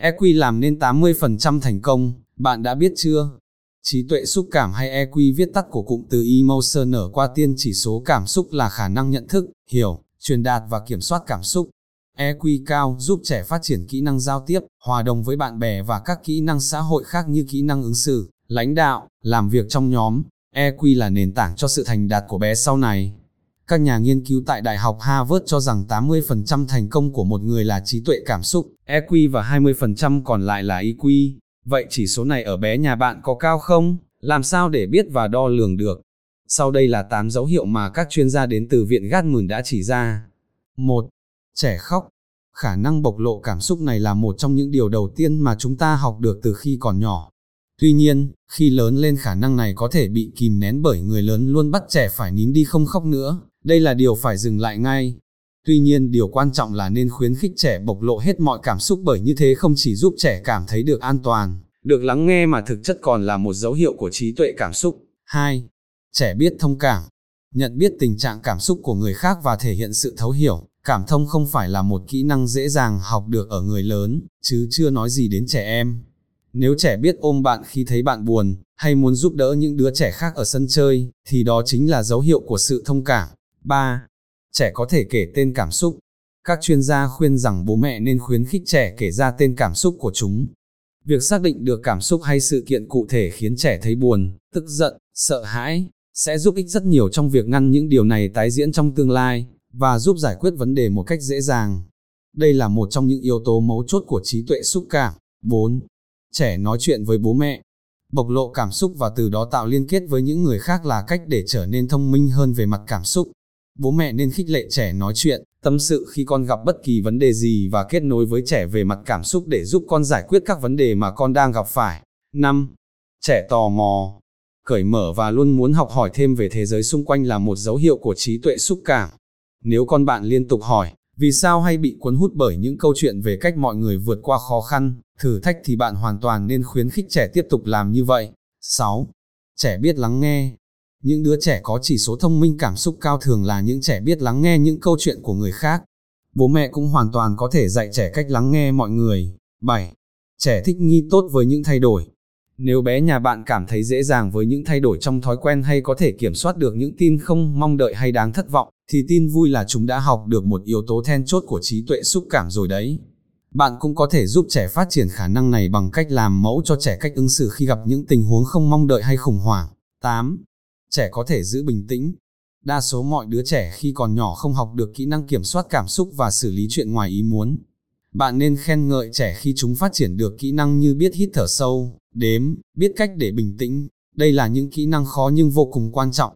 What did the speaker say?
EQ làm nên 80% thành công, bạn đã biết chưa? Trí tuệ xúc cảm hay EQ viết tắt của cụm từ emotional qua tiên chỉ số cảm xúc là khả năng nhận thức, hiểu, truyền đạt và kiểm soát cảm xúc. EQ cao giúp trẻ phát triển kỹ năng giao tiếp, hòa đồng với bạn bè và các kỹ năng xã hội khác như kỹ năng ứng xử, lãnh đạo, làm việc trong nhóm. EQ là nền tảng cho sự thành đạt của bé sau này. Các nhà nghiên cứu tại Đại học Harvard cho rằng 80% thành công của một người là trí tuệ cảm xúc, EQ và 20% còn lại là IQ. Vậy chỉ số này ở bé nhà bạn có cao không? Làm sao để biết và đo lường được? Sau đây là 8 dấu hiệu mà các chuyên gia đến từ Viện Gatmund đã chỉ ra. 1. Trẻ khóc. Khả năng bộc lộ cảm xúc này là một trong những điều đầu tiên mà chúng ta học được từ khi còn nhỏ. Tuy nhiên, khi lớn lên khả năng này có thể bị kìm nén bởi người lớn luôn bắt trẻ phải nín đi không khóc nữa, đây là điều phải dừng lại ngay. Tuy nhiên điều quan trọng là nên khuyến khích trẻ bộc lộ hết mọi cảm xúc bởi như thế không chỉ giúp trẻ cảm thấy được an toàn, được lắng nghe mà thực chất còn là một dấu hiệu của trí tuệ cảm xúc. 2. Trẻ biết thông cảm, nhận biết tình trạng cảm xúc của người khác và thể hiện sự thấu hiểu. Cảm thông không phải là một kỹ năng dễ dàng học được ở người lớn, chứ chưa nói gì đến trẻ em. Nếu trẻ biết ôm bạn khi thấy bạn buồn, hay muốn giúp đỡ những đứa trẻ khác ở sân chơi, thì đó chính là dấu hiệu của sự thông cảm. 3. Trẻ có thể kể tên cảm xúc. Các chuyên gia khuyên rằng bố mẹ nên khuyến khích trẻ kể ra tên cảm xúc của chúng. Việc xác định được cảm xúc hay sự kiện cụ thể khiến trẻ thấy buồn, tức giận, sợ hãi, sẽ giúp ích rất nhiều trong việc ngăn những điều này tái diễn trong tương lai, và giúp giải quyết vấn đề một cách dễ dàng. Đây là một trong những yếu tố mấu chốt của trí tuệ xúc cảm. 4. Trẻ nói chuyện với bố mẹ. Bộc lộ cảm xúc và từ đó tạo liên kết với những người khác là cách để trở nên thông minh hơn về mặt cảm xúc. Bố mẹ nên khích lệ trẻ nói chuyện, tâm sự khi con gặp bất kỳ vấn đề gì và kết nối với trẻ về mặt cảm xúc để giúp con giải quyết các vấn đề mà con đang gặp phải. 5. Trẻ tò mò, cởi mở và luôn muốn học hỏi thêm về thế giới xung quanh là một dấu hiệu của trí tuệ xúc cảm. Nếu con bạn liên tục hỏi, vì sao hay bị cuốn hút bởi những câu chuyện về cách mọi người vượt qua khó khăn, thử thách thì bạn hoàn toàn nên khuyến khích trẻ tiếp tục làm như vậy. 6. Trẻ biết lắng nghe, những đứa trẻ có chỉ số thông minh cảm xúc cao thường là những trẻ biết lắng nghe những câu chuyện của người khác. Bố mẹ cũng hoàn toàn có thể dạy trẻ cách lắng nghe mọi người. 7. Trẻ thích nghi tốt với những thay đổi. Nếu bé nhà bạn cảm thấy dễ dàng với những thay đổi trong thói quen hay có thể kiểm soát được những tin không mong đợi hay đáng thất vọng, thì tin vui là chúng đã học được một yếu tố then chốt của trí tuệ xúc cảm rồi đấy. Bạn cũng có thể giúp trẻ phát triển khả năng này bằng cách làm mẫu cho trẻ cách ứng xử khi gặp những tình huống không mong đợi hay khủng hoảng. 8 trẻ có thể giữ bình tĩnh. Đa số mọi đứa trẻ khi còn nhỏ không học được kỹ năng kiểm soát cảm xúc và xử lý chuyện ngoài ý muốn. Bạn nên khen ngợi trẻ khi chúng phát triển được kỹ năng như biết hít thở sâu, đếm, biết cách để bình tĩnh. Đây là những kỹ năng khó nhưng vô cùng quan trọng.